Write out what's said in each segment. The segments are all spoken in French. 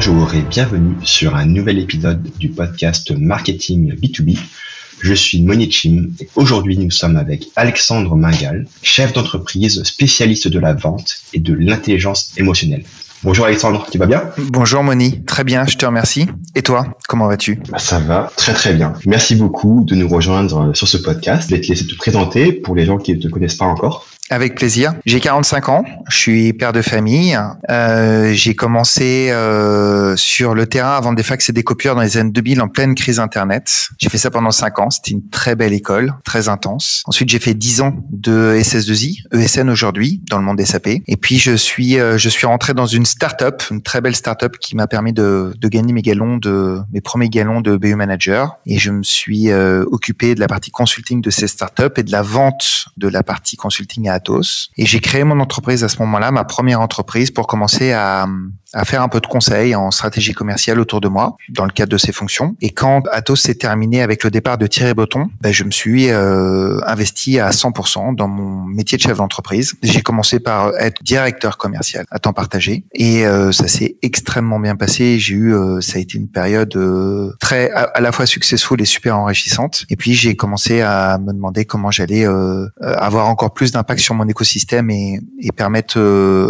Bonjour et bienvenue sur un nouvel épisode du podcast Marketing B2B. Je suis Monier Chim et aujourd'hui nous sommes avec Alexandre Mingal, chef d'entreprise spécialiste de la vente et de l'intelligence émotionnelle. Bonjour Alexandre, tu vas bien? Bonjour Moni, très bien, je te remercie. Et toi, comment vas-tu? Bah, Ça va, très très bien. Merci beaucoup de nous rejoindre sur ce podcast. Je vais te laisser te présenter pour les gens qui ne te connaissent pas encore. Avec plaisir. J'ai 45 ans, je suis père de famille. Euh, j'ai commencé euh, sur le terrain à vendre des fax et des copieurs dans les années 2000 en pleine crise Internet. J'ai fait ça pendant 5 ans, c'était une très belle école, très intense. Ensuite, j'ai fait 10 ans de SS2I, ESN aujourd'hui, dans le monde SAP. Et puis, je suis euh, je suis rentré dans une start-up, une très belle start-up qui m'a permis de, de gagner mes galons de mes premiers galons de BU manager. Et je me suis euh, occupé de la partie consulting de ces start-up et de la vente de la partie consulting à et j'ai créé mon entreprise à ce moment-là, ma première entreprise, pour commencer à, à faire un peu de conseil en stratégie commerciale autour de moi dans le cadre de ces fonctions. Et quand Atos s'est terminé avec le départ de Thierry Breton, ben, je me suis euh, investi à 100% dans mon métier de chef d'entreprise. J'ai commencé par être directeur commercial à temps partagé et euh, ça s'est extrêmement bien passé. J'ai eu, euh, ça a été une période euh, très à, la fois successful et super enrichissante. Et puis j'ai commencé à me demander comment j'allais euh, avoir encore plus d'impact sur mon écosystème et, et permettre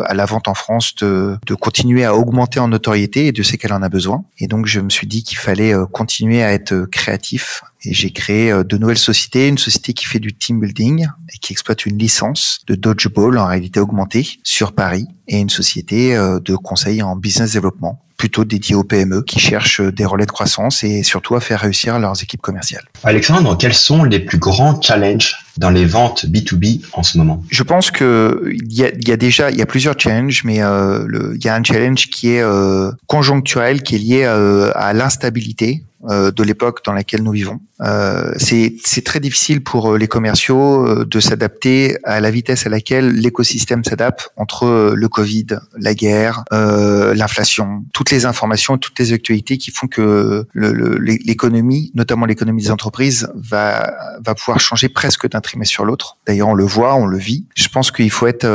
à la vente en France de, de continuer à augmenter en notoriété et de ce qu'elle en a besoin. Et donc je me suis dit qu'il fallait euh, continuer à être créatif. Et j'ai créé euh, de nouvelles sociétés, une société qui fait du team building et qui exploite une licence de dodgeball en réalité augmentée sur Paris. Et une société euh, de conseil en business développement plutôt dédiée aux PME qui cherchent des relais de croissance et surtout à faire réussir leurs équipes commerciales. Alexandre, quels sont les plus grands challenges dans les ventes B2B en ce moment? Je pense que il y a, y a, déjà il y a plusieurs challenges, mais euh, il y a un challenge qui est euh, conjoncturel, qui est lié euh, à l'instabilité de l'époque dans laquelle nous vivons. Euh, c'est très difficile pour euh, les commerciaux euh, de s'adapter à la vitesse à laquelle l'écosystème s'adapte entre le Covid, la guerre, euh, l'inflation, toutes les informations, toutes les actualités qui font que l'économie, notamment l'économie des entreprises, va, va pouvoir changer presque d'un trimestre sur l'autre. D'ailleurs, on le voit, on le vit. Je pense qu'il faut être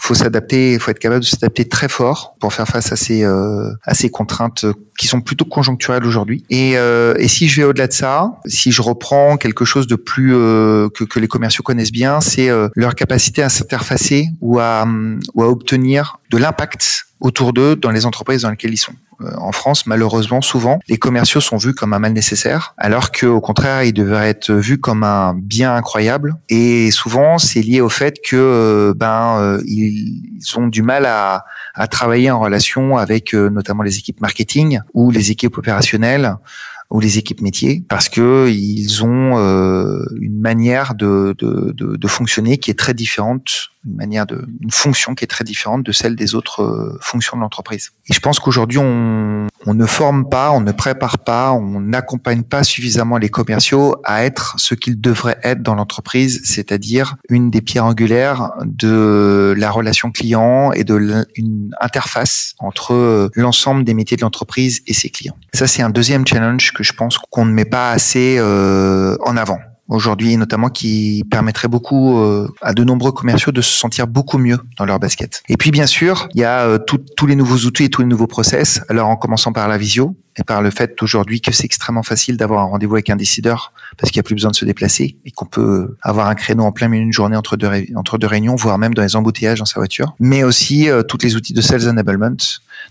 faut s'adapter, faut être capable de s'adapter très fort pour faire face à ces euh, à ces contraintes qui sont plutôt conjoncturelles aujourd'hui. Et, euh, et si je vais au-delà de ça, si je reprends quelque chose de plus euh, que, que les commerciaux connaissent bien, c'est euh, leur capacité à s'interfacer ou à ou à obtenir de l'impact autour d'eux dans les entreprises dans lesquelles ils sont. Euh, en France, malheureusement, souvent, les commerciaux sont vus comme un mal nécessaire, alors qu'au contraire, ils devraient être vus comme un bien incroyable. Et souvent, c'est lié au fait que euh, ben euh, ils ont du mal à, à travailler en relation avec notamment les équipes marketing ou les équipes opérationnelles ou les équipes métiers parce que ils ont euh, une manière de, de, fonctionner qui est très différente, une manière de, une fonction qui est très différente de celle des autres euh, fonctions de l'entreprise. Et je pense qu'aujourd'hui on, ne forme pas, on ne prépare pas, on n'accompagne pas suffisamment les commerciaux à être ce qu'ils devraient être dans l'entreprise, c'est-à-dire une des pierres angulaires de la relation client et de une interface entre l'ensemble des métiers de l'entreprise et ses clients. Ça c'est un deuxième challenge je pense qu'on ne met pas assez euh, en avant aujourd'hui, notamment qui permettrait beaucoup euh, à de nombreux commerciaux de se sentir beaucoup mieux dans leur basket. Et puis bien sûr, il y a euh, tous les nouveaux outils et tous les nouveaux process. Alors en commençant par la visio et par le fait aujourd'hui que c'est extrêmement facile d'avoir un rendez-vous avec un décideur parce qu'il n'y a plus besoin de se déplacer et qu'on peut avoir un créneau en plein milieu d'une journée entre deux, entre deux réunions, voire même dans les embouteillages dans sa voiture. Mais aussi tous les outils de sales enablement,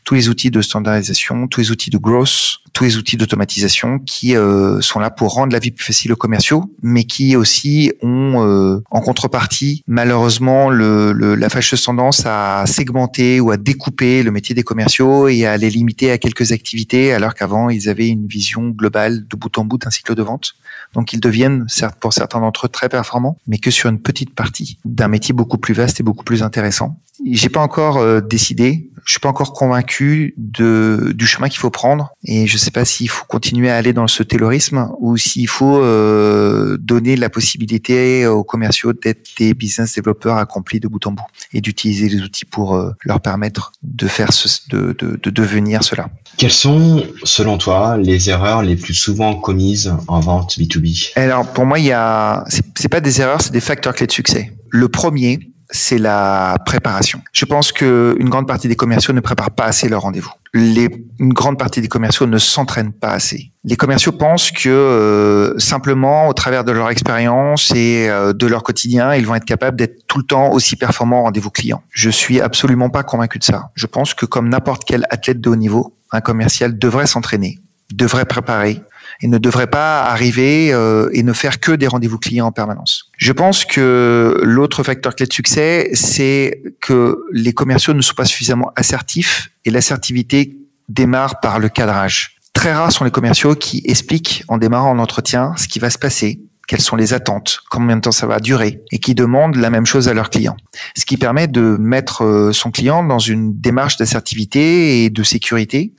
tous les outils de standardisation, tous les outils de growth, tous les outils d'automatisation qui euh, sont là pour rendre la vie plus facile aux commerciaux, mais qui aussi ont euh, en contrepartie malheureusement le, le, la fâcheuse tendance à segmenter ou à découper le métier des commerciaux et à les limiter à quelques activités, alors qu'avant ils avaient une vision globale de bout en bout d'un cycle de vente. Donc ils deviennent, certes pour certains d'entre eux, très performants, mais que sur une petite partie d'un métier beaucoup plus vaste et beaucoup plus intéressant. J'ai pas encore euh, décidé, je suis pas encore convaincu de du chemin qu'il faut prendre, et je sais pas s'il faut continuer à aller dans ce taylorisme ou s'il faut euh, donner la possibilité aux commerciaux d'être des business développeurs accomplis de bout en bout et d'utiliser les outils pour euh, leur permettre de faire ce, de, de, de devenir cela. Quelles sont, selon toi, les erreurs les plus souvent commises en vente B2B Alors pour moi, il y a c'est pas des erreurs, c'est des facteurs clés de succès. Le premier, c'est la préparation. Je pense que une grande partie des commerciaux ne préparent pas assez leur rendez-vous. Les, une grande partie des commerciaux ne s'entraînent pas assez. Les commerciaux pensent que euh, simplement, au travers de leur expérience et euh, de leur quotidien, ils vont être capables d'être tout le temps aussi performants au rendez-vous client. Je suis absolument pas convaincu de ça. Je pense que comme n'importe quel athlète de haut niveau, un commercial devrait s'entraîner, devrait préparer, et ne devrait pas arriver euh, et ne faire que des rendez-vous clients en permanence. Je pense que l'autre facteur clé de succès, c'est que les commerciaux ne sont pas suffisamment assertifs et l'assertivité démarre par le cadrage. Très rares sont les commerciaux qui expliquent en démarrant en entretien ce qui va se passer, quelles sont les attentes, combien de temps ça va durer, et qui demandent la même chose à leurs clients. Ce qui permet de mettre euh, son client dans une démarche d'assertivité et de sécurité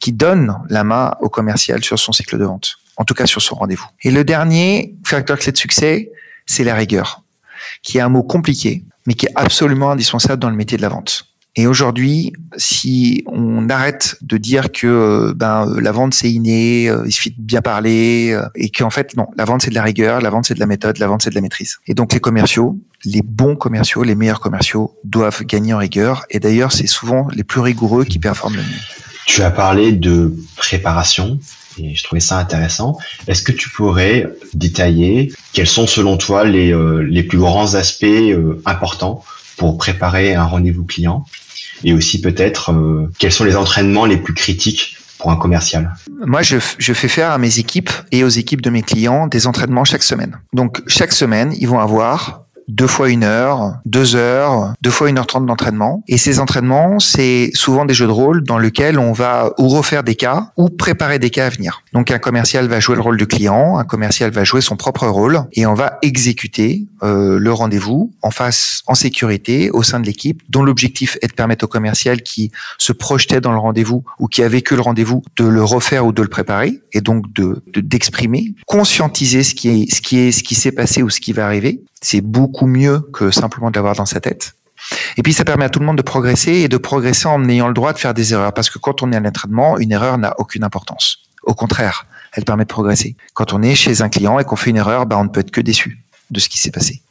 qui donne la main au commercial sur son cycle de vente, en tout cas sur son rendez-vous. Et le dernier facteur clé de succès, c'est la rigueur, qui est un mot compliqué, mais qui est absolument indispensable dans le métier de la vente. Et aujourd'hui, si on arrête de dire que euh, ben euh, la vente c'est inné, euh, il suffit de bien parler, et qu'en fait non, la vente c'est de la rigueur, la vente c'est de la méthode, la vente c'est de la maîtrise. Et donc les commerciaux, les bons commerciaux, les meilleurs commerciaux doivent gagner en rigueur. Et d'ailleurs, c'est souvent les plus rigoureux qui performent le mieux. Tu as parlé de préparation et je trouvais ça intéressant. Est-ce que tu pourrais détailler quels sont selon toi les, euh, les plus grands aspects euh, importants pour préparer un rendez-vous client et aussi peut-être euh, quels sont les entraînements les plus critiques pour un commercial Moi, je, je, fais faire à mes équipes et aux équipes de mes clients des entraînements chaque semaine. Donc, chaque semaine, ils vont avoir deux fois une heure, deux heures, deux fois une heure trente d'entraînement. Et ces entraînements, c'est souvent des jeux de rôle dans lesquels on va ou refaire des cas ou préparer des cas à venir. Donc un commercial va jouer le rôle du client, un commercial va jouer son propre rôle et on va exécuter euh, le rendez-vous en face, en sécurité, au sein de l'équipe, dont l'objectif est de permettre au commercial qui se projetait dans le rendez-vous ou qui a vécu le rendez-vous de le refaire ou de le préparer et donc de d'exprimer, conscientiser ce qui est ce qui est ce qui s'est passé ou ce qui va arriver c'est beaucoup mieux que simplement de l'avoir dans sa tête. Et puis ça permet à tout le monde de progresser et de progresser en ayant le droit de faire des erreurs. Parce que quand on est à l'entraînement, une erreur n'a aucune importance. Au contraire, elle permet de progresser. Quand on est chez un client et qu'on fait une erreur, bah, on ne peut être que déçu de ce qui s'est passé.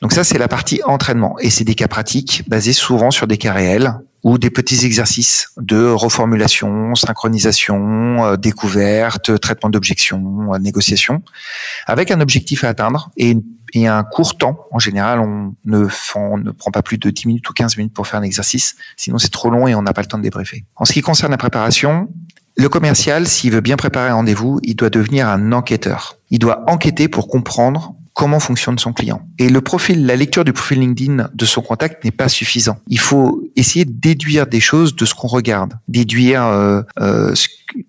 Donc ça, c'est la partie entraînement. Et c'est des cas pratiques basés souvent sur des cas réels ou des petits exercices de reformulation, synchronisation, euh, découverte, traitement d'objections, euh, négociation, avec un objectif à atteindre et, un court temps. En général, on ne, on ne prend pas plus de 10 minutes ou 15 minutes pour faire un exercice, sinon c'est trop long et on n'a pas le temps de débriefer. En ce qui concerne la préparation, le commercial, s'il veut bien préparer un rendez-vous, il doit devenir un enquêteur. Il doit enquêter pour comprendre comment fonctionne son client. Et le profil, la lecture du profil LinkedIn de son contact n'est pas suffisant. Il faut essayer de déduire des choses de ce qu'on regarde, déduire euh, euh,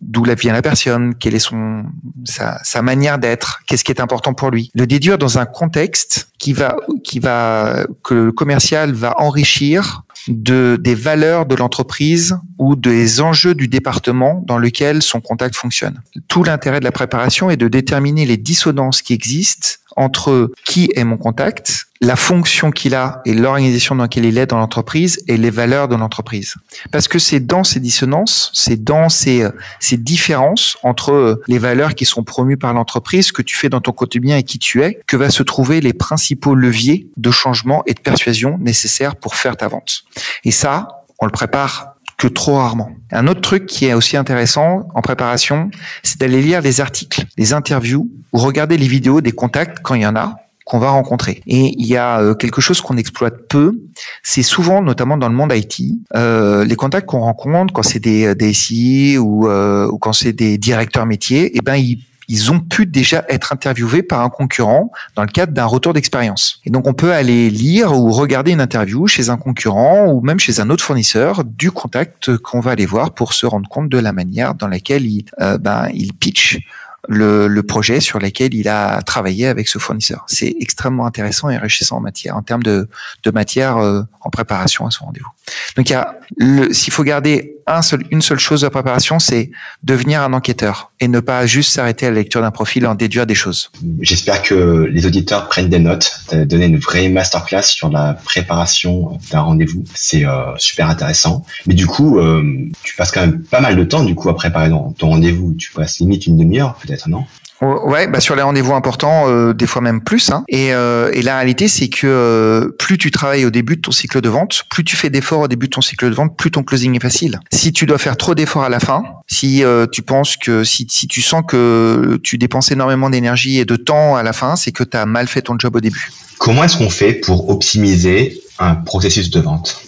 d'où vient la personne, quelle est son sa, sa manière d'être, qu'est-ce qui est important pour lui. Le déduire dans un contexte qui va qui va que le commercial va enrichir de des valeurs de l'entreprise ou des enjeux du département dans lequel son contact fonctionne. Tout l'intérêt de la préparation est de déterminer les dissonances qui existent entre qui est mon contact, la fonction qu'il a et l'organisation dans laquelle il est dans l'entreprise et les valeurs de l'entreprise. Parce que c'est dans ces dissonances, c'est dans ces, ces différences entre les valeurs qui sont promues par l'entreprise, que tu fais dans ton quotidien et qui tu es, que va se trouver les principaux leviers de changement et de persuasion nécessaires pour faire ta vente. Et ça, on le prépare trop rarement. Un autre truc qui est aussi intéressant en préparation, c'est d'aller lire les articles, les interviews ou regarder les vidéos des contacts quand il y en a qu'on va rencontrer. Et il y a euh, quelque chose qu'on exploite peu, c'est souvent, notamment dans le monde IT, euh, les contacts qu'on rencontre quand c'est des, des SI ou, euh, ou quand c'est des directeurs métiers, et eh ben ils ils ont pu déjà être interviewés par un concurrent dans le cadre d'un retour d'expérience. Et donc on peut aller lire ou regarder une interview chez un concurrent ou même chez un autre fournisseur du contact qu'on va aller voir pour se rendre compte de la manière dans laquelle il, euh, ben, il pitch le, le, projet sur lequel il a travaillé avec ce fournisseur. C'est extrêmement intéressant et enrichissant en matière, en termes de, de matière euh, en préparation à son rendez-vous. Donc, s'il faut garder un seul, une seule chose de préparation, c'est devenir un enquêteur et ne pas juste s'arrêter à la lecture d'un profil et en déduire des choses. J'espère que les auditeurs prennent des notes, de donner une vraie masterclass sur la préparation d'un rendez-vous. C'est euh, super intéressant. Mais du coup, euh, tu passes quand même pas mal de temps du coup à préparer ton, ton rendez-vous. Tu passes limite une demi-heure peut-être, non? Ouais, bah sur les rendez-vous importants, euh, des fois même plus. Hein. Et, euh, et, la réalité, c'est que euh, plus tu travailles au début de ton cycle de vente, plus tu fais d'efforts au début de ton cycle de vente, plus ton closing est facile. Si tu dois faire trop d'efforts à la fin, si tu penses que si, si tu sens que tu dépenses énormément d'énergie et de temps à la fin, c'est que tu as mal fait ton job au début. Comment est-ce qu'on fait pour optimiser un processus de vente?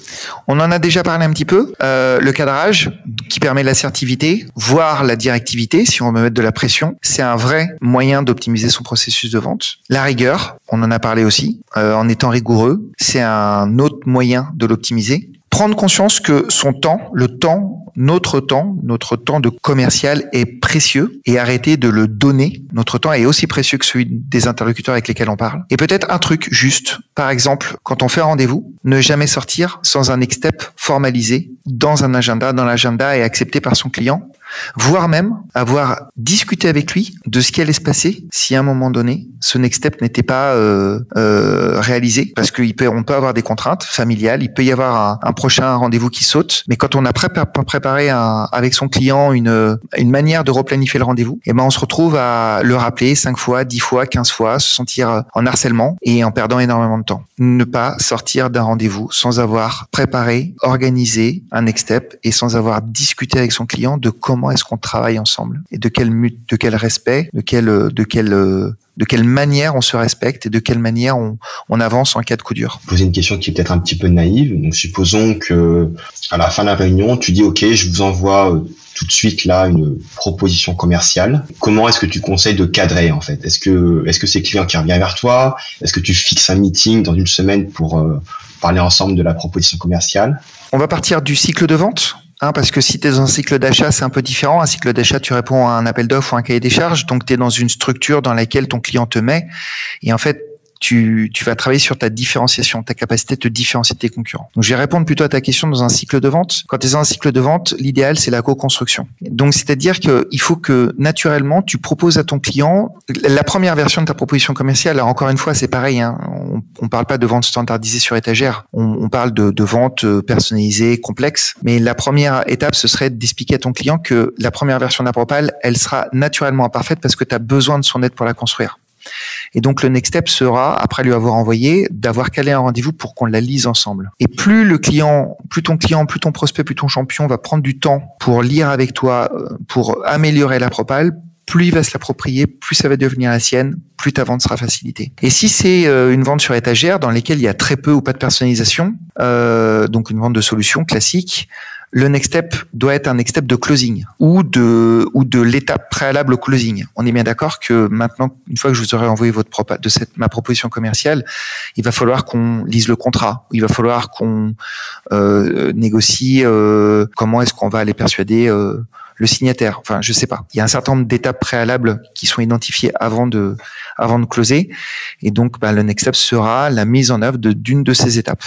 On en a déjà parlé un petit peu. Euh, le cadrage qui permet l'assertivité, voire la directivité, si on veut mettre de la pression, c'est un vrai moyen d'optimiser son processus de vente. La rigueur, on en a parlé aussi, euh, en étant rigoureux, c'est un autre moyen de l'optimiser prendre conscience que son temps, le temps, notre temps, notre temps de commercial est précieux et arrêter de le donner. Notre temps est aussi précieux que celui des interlocuteurs avec lesquels on parle. Et peut-être un truc juste, par exemple, quand on fait rendez-vous, ne jamais sortir sans un next step formalisé dans un agenda, dans l'agenda et accepté par son client voire même avoir discuté avec lui de ce qui allait se passer si à un moment donné ce next step n'était pas euh, euh, réalisé, parce qu'on peut, on peut avoir des contraintes familiales, il peut y avoir un, prochain rendez-vous qui saute, mais quand on a préparé un, avec son client une, une manière de replanifier le rendez-vous, et eh ben on se retrouve à le rappeler cinq fois, dix fois, quinze fois, se sentir en harcèlement et en perdant énormément de temps. Ne pas sortir d'un rendez-vous sans avoir préparé, organisé un next step et sans avoir discuté avec son client de comment est-ce qu'on travaille ensemble et de quel de quel respect, de quel, de quel, de quelle manière on se respecte et de quelle manière on, on avance en cas de coup dur. Poser une question qui est peut-être un petit peu naïve. Donc, supposons que à la fin de la réunion, tu dis OK, je vous envoie euh, tout de suite là une proposition commerciale. Comment est-ce que tu conseilles de cadrer en fait? Est-ce que est-ce que c'est le client qui revient vers toi? Est-ce que tu fixes un meeting dans une semaine pour euh, parler ensemble de la proposition commerciale? On va partir du cycle de vente. Hein, parce que si tu es dans un cycle d'achat, c'est un peu différent. Un cycle d'achat, tu réponds à un appel d'offres ou un cahier des charges. Donc, tu es dans une structure dans laquelle ton client te met. Et en fait, tu, tu, vas travailler sur ta différenciation, ta capacité de te différencier de tes concurrents. Donc, je vais répondre plutôt à ta question dans un cycle de vente. Quand tu es dans un cycle de vente, l'idéal, c'est la co-construction. Donc, c'est-à-dire qu'il faut que naturellement, tu proposes à ton client la première version de ta proposition commerciale. Alors, encore une fois, c'est pareil. Hein, on, on parle pas de vente standardisée sur étagère. On, on parle de, de vente euh, personnalisée, complexe. Mais la première étape, ce serait d'expliquer à ton client que la première version de la propale, elle sera naturellement imparfaite parce que tu as besoin de son aide pour la construire. Et donc le next step sera, après lui avoir envoyé, d'avoir calé un rendez-vous pour qu'on la lise ensemble. Et plus le client, plus ton client, plus ton prospect, plus ton champion va prendre du temps pour lire avec toi, euh, pour améliorer la propale, plus il va se l'approprier, plus ça va devenir la sienne, plus ta vente sera facilitée. Et si c'est euh, une vente sur étagère dans laquelle il y a très peu ou pas de personnalisation, euh, donc une vente de solution classique, le next step doit être un next step de closing ou de ou de l'étape préalable au closing. On est bien d'accord que maintenant, une fois que je vous aurai envoyé votre de cette ma proposition commerciale, il va falloir qu'on lise le contrat. Il va falloir qu'on euh, négocie euh, comment est-ce qu'on va aller persuader euh, le signataire. Enfin, je sais pas. Il y a un certain nombre d'étapes préalables qui sont identifiées avant de avant de closer, et donc bah, le next step sera la mise en œuvre d'une de ces étapes.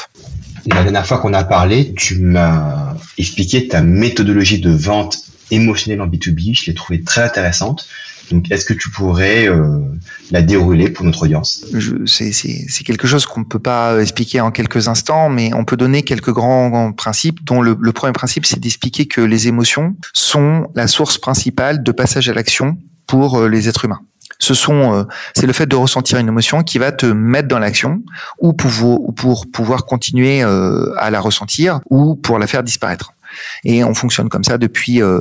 La dernière fois qu'on a parlé, tu m'as expliqué ta méthodologie de vente émotionnelle en B2B. Je l'ai trouvée très intéressante. Donc, est-ce que tu pourrais euh, la dérouler pour notre audience? C'est quelque chose qu'on ne peut pas expliquer en quelques instants, mais on peut donner quelques grands, principes, dont le, le premier principe, c'est d'expliquer que les émotions sont la source principale de passage à l'action pour euh, les êtres humains ce sont, euh, c'est le fait de ressentir une émotion qui va te mettre dans l'action ou pour, pour pouvoir continuer euh, à la ressentir ou pour la faire disparaître. Et on fonctionne comme ça depuis euh,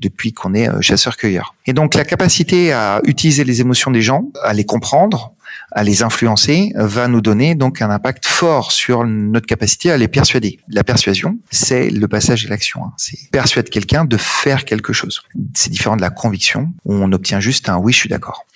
depuis qu'on est chasseur-cueilleur. Et donc la capacité à utiliser les émotions des gens, à les comprendre, à les influencer va nous donner donc un impact fort sur notre capacité à les persuader. La persuasion, c'est le passage à l'action. Hein. C'est persuader quelqu'un de faire quelque chose. C'est différent de la conviction où on obtient juste un oui, je suis d'accord,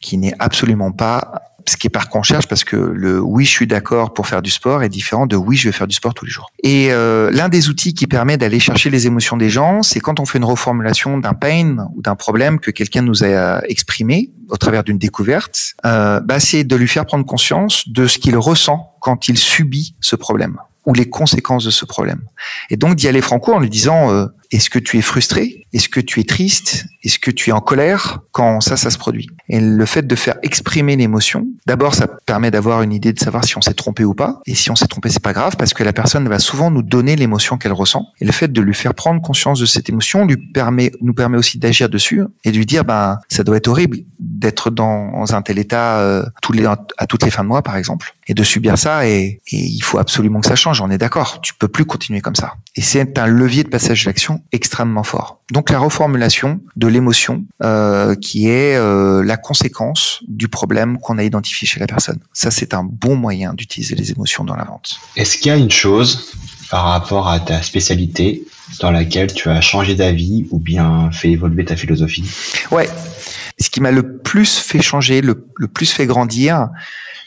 qui n'est absolument pas ce qui est par qu'on cherche parce que le oui je suis d'accord pour faire du sport est différent de oui je vais faire du sport tous les jours. Et euh, l'un des outils qui permet d'aller chercher les émotions des gens, c'est quand on fait une reformulation d'un pain ou d'un problème que quelqu'un nous a exprimé au travers d'une découverte, euh, bah, c'est de lui faire prendre conscience de ce qu'il ressent quand il subit ce problème ou les conséquences de ce problème. Et donc d'y aller franco en lui disant, euh, Est-ce que tu es frustré? Est-ce que tu es triste? Est-ce que tu es en colère quand ça, ça se produit? Et le fait de faire exprimer l'émotion, d'abord, ça permet d'avoir une idée de savoir si on s'est trompé ou pas. Et si on s'est trompé, c'est pas grave parce que la personne va souvent nous donner l'émotion qu'elle ressent. Et le fait de lui faire prendre conscience de cette émotion lui permet, nous permet aussi d'agir dessus et de lui dire, ben, ça doit être horrible d'être dans un tel état euh, tous les, à toutes les fins de mois, par exemple, et de subir ça. Et, il faut absolument que ça change. On est d'accord. Tu peux plus continuer comme ça. Et c'est un levier de passage extrêmement fort. Donc la reformulation de l'émotion euh, qui est euh, la conséquence du problème qu'on a identifié chez la personne. Ça, c'est un bon moyen d'utiliser les émotions dans la vente. Est-ce qu'il y a une chose par rapport à ta spécialité dans laquelle tu as changé d'avis ou bien fait évoluer ta philosophie? Ouais. Ce qui m'a le plus fait changer, le, le plus fait grandir,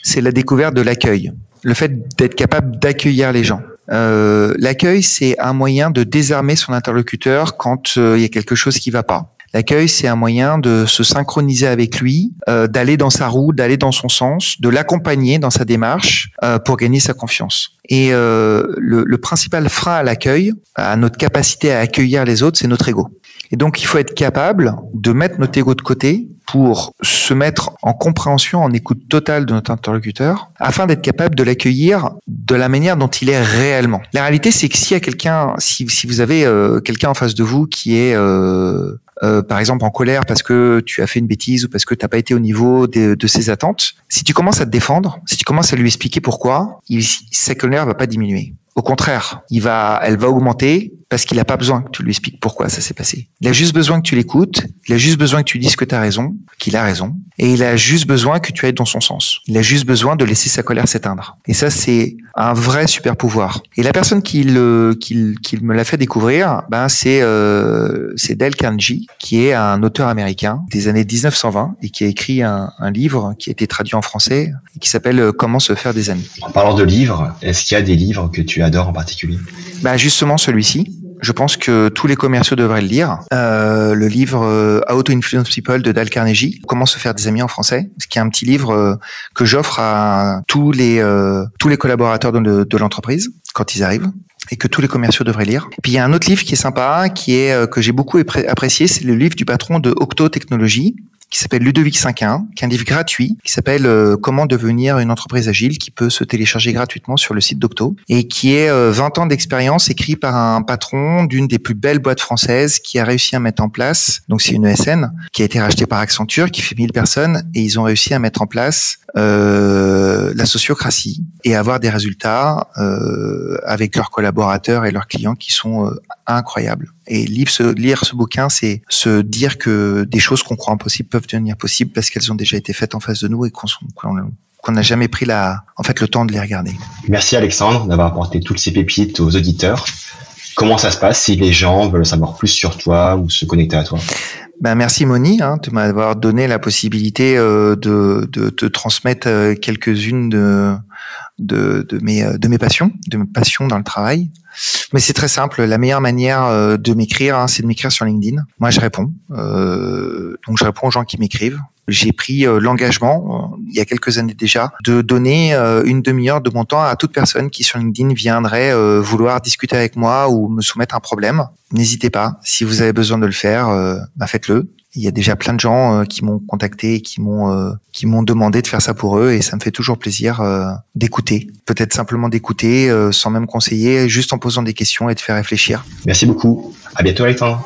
c'est la découverte de l'accueil. Le fait d'être capable d'accueillir les gens. Euh, L'accueil, c'est un moyen de désarmer son interlocuteur quand euh, il y a quelque chose qui va pas. L'accueil, c'est un moyen de se synchroniser avec lui, euh, d'aller dans sa roue, d'aller dans son sens, de l'accompagner dans sa démarche euh, pour gagner sa confiance. Et euh, le, le, principal frein à l'accueil, à notre capacité à accueillir les autres, c'est notre ego. Et donc, il faut être capable de mettre notre ego de côté pour se mettre en compréhension, en écoute totale de notre interlocuteur, afin d'être capable de l'accueillir de la manière dont il est réellement. La réalité, c'est que s'il y a quelqu'un, si, vous avez euh, quelqu'un en face de vous qui est euh, euh, par exemple en colère parce que tu as fait une bêtise ou parce que tu n'as pas été au niveau de, de, ses attentes, si tu commences à te défendre, si tu commences à lui expliquer pourquoi, il, sa colère va pas diminuer. Au contraire, il va, elle va augmenter parce qu'il n'a pas besoin que tu lui expliques pourquoi ça s'est passé. Il a juste besoin que tu l'écoutes, il a juste besoin que tu dises que tu as raison, qu'il a raison, et il a juste besoin que tu ailles dans son sens. Il a juste besoin de laisser sa colère s'éteindre. Et ça, c'est un vrai super pouvoir. Et la personne qui, le, qui, qui me l'a fait découvrir, ben c'est euh, Dale Carnegie, qui est un auteur américain des années 1920 et qui a écrit un, livre qui a été traduit en français qui s'appelle euh, Comment se faire des amis. En parlant de livres, est-ce qu'il y a des livres que tu adores en particulier Ben justement celui-ci. Je pense que tous les commerciaux devraient le lire. Euh, le livre euh, How to Influence People de Dale Carnegie, Comment se faire des amis en français, ce qui est un petit livre euh, que j'offre à tous les euh, tous les collaborateurs de, l'entreprise quand ils arrivent et que tous les commerciaux devraient lire. Puis il y a un autre livre qui est sympa, qui est euh, que j'ai beaucoup apprécié, c'est le livre du patron de Octo Technologies qui s'appelle Ludovic 5.1, qui est un livre gratuit, qui s'appelle euh, Comment devenir une entreprise agile, qui peut se télécharger gratuitement sur le site d'Octo, et qui est euh, 20 ans d'expérience écrit par un patron d'une des plus belles boîtes françaises qui a réussi à mettre en place, donc c'est une ESN, qui a été rachetée par Accenture, qui fait 1000 personnes, et ils ont réussi à mettre en place euh, la sociocratie et avoir des résultats euh, avec leurs collaborateurs et leurs clients qui sont incroyables. Et lire ce, lire ce bouquin, c'est se dire que des choses qu'on croit impossibles peuvent devenir possibles parce qu'elles ont déjà été faites en face de nous et qu'on qu'on n'a jamais pris la, en fait, le temps de les regarder. Merci Alexandre d'avoir apporté toutes ces pépites aux auditeurs. Comment ça se passe si les gens veulent savoir plus sur toi ou se connecter à toi? Ben merci Moni hein, de m'avoir donné la possibilité euh, de, de te transmettre euh, quelques-unes de, de, de, mes, de mes passions, de mes passions dans le travail. Mais c'est très simple. La meilleure manière euh, de m'écrire, hein, c'est de m'écrire sur LinkedIn. Moi, je réponds. Euh, donc, je réponds aux gens qui m'écrivent. J'ai pris euh, l'engagement, il y a quelques années déjà, de donner une demi-heure de mon temps à toute personne qui sur LinkedIn viendrait vouloir discuter avec moi ou me soumettre un problème. N'hésitez pas. Si vous avez besoin de le faire, bah faites-le il y a déjà plein de gens euh, qui m'ont contacté et qui m'ont euh, qui m'ont demandé de faire ça pour eux et ça me fait toujours plaisir euh, d'écouter, peut-être simplement d'écouter sans même conseiller, juste en posant des questions et de faire réfléchir. Merci beaucoup. À bientôt Alexandre.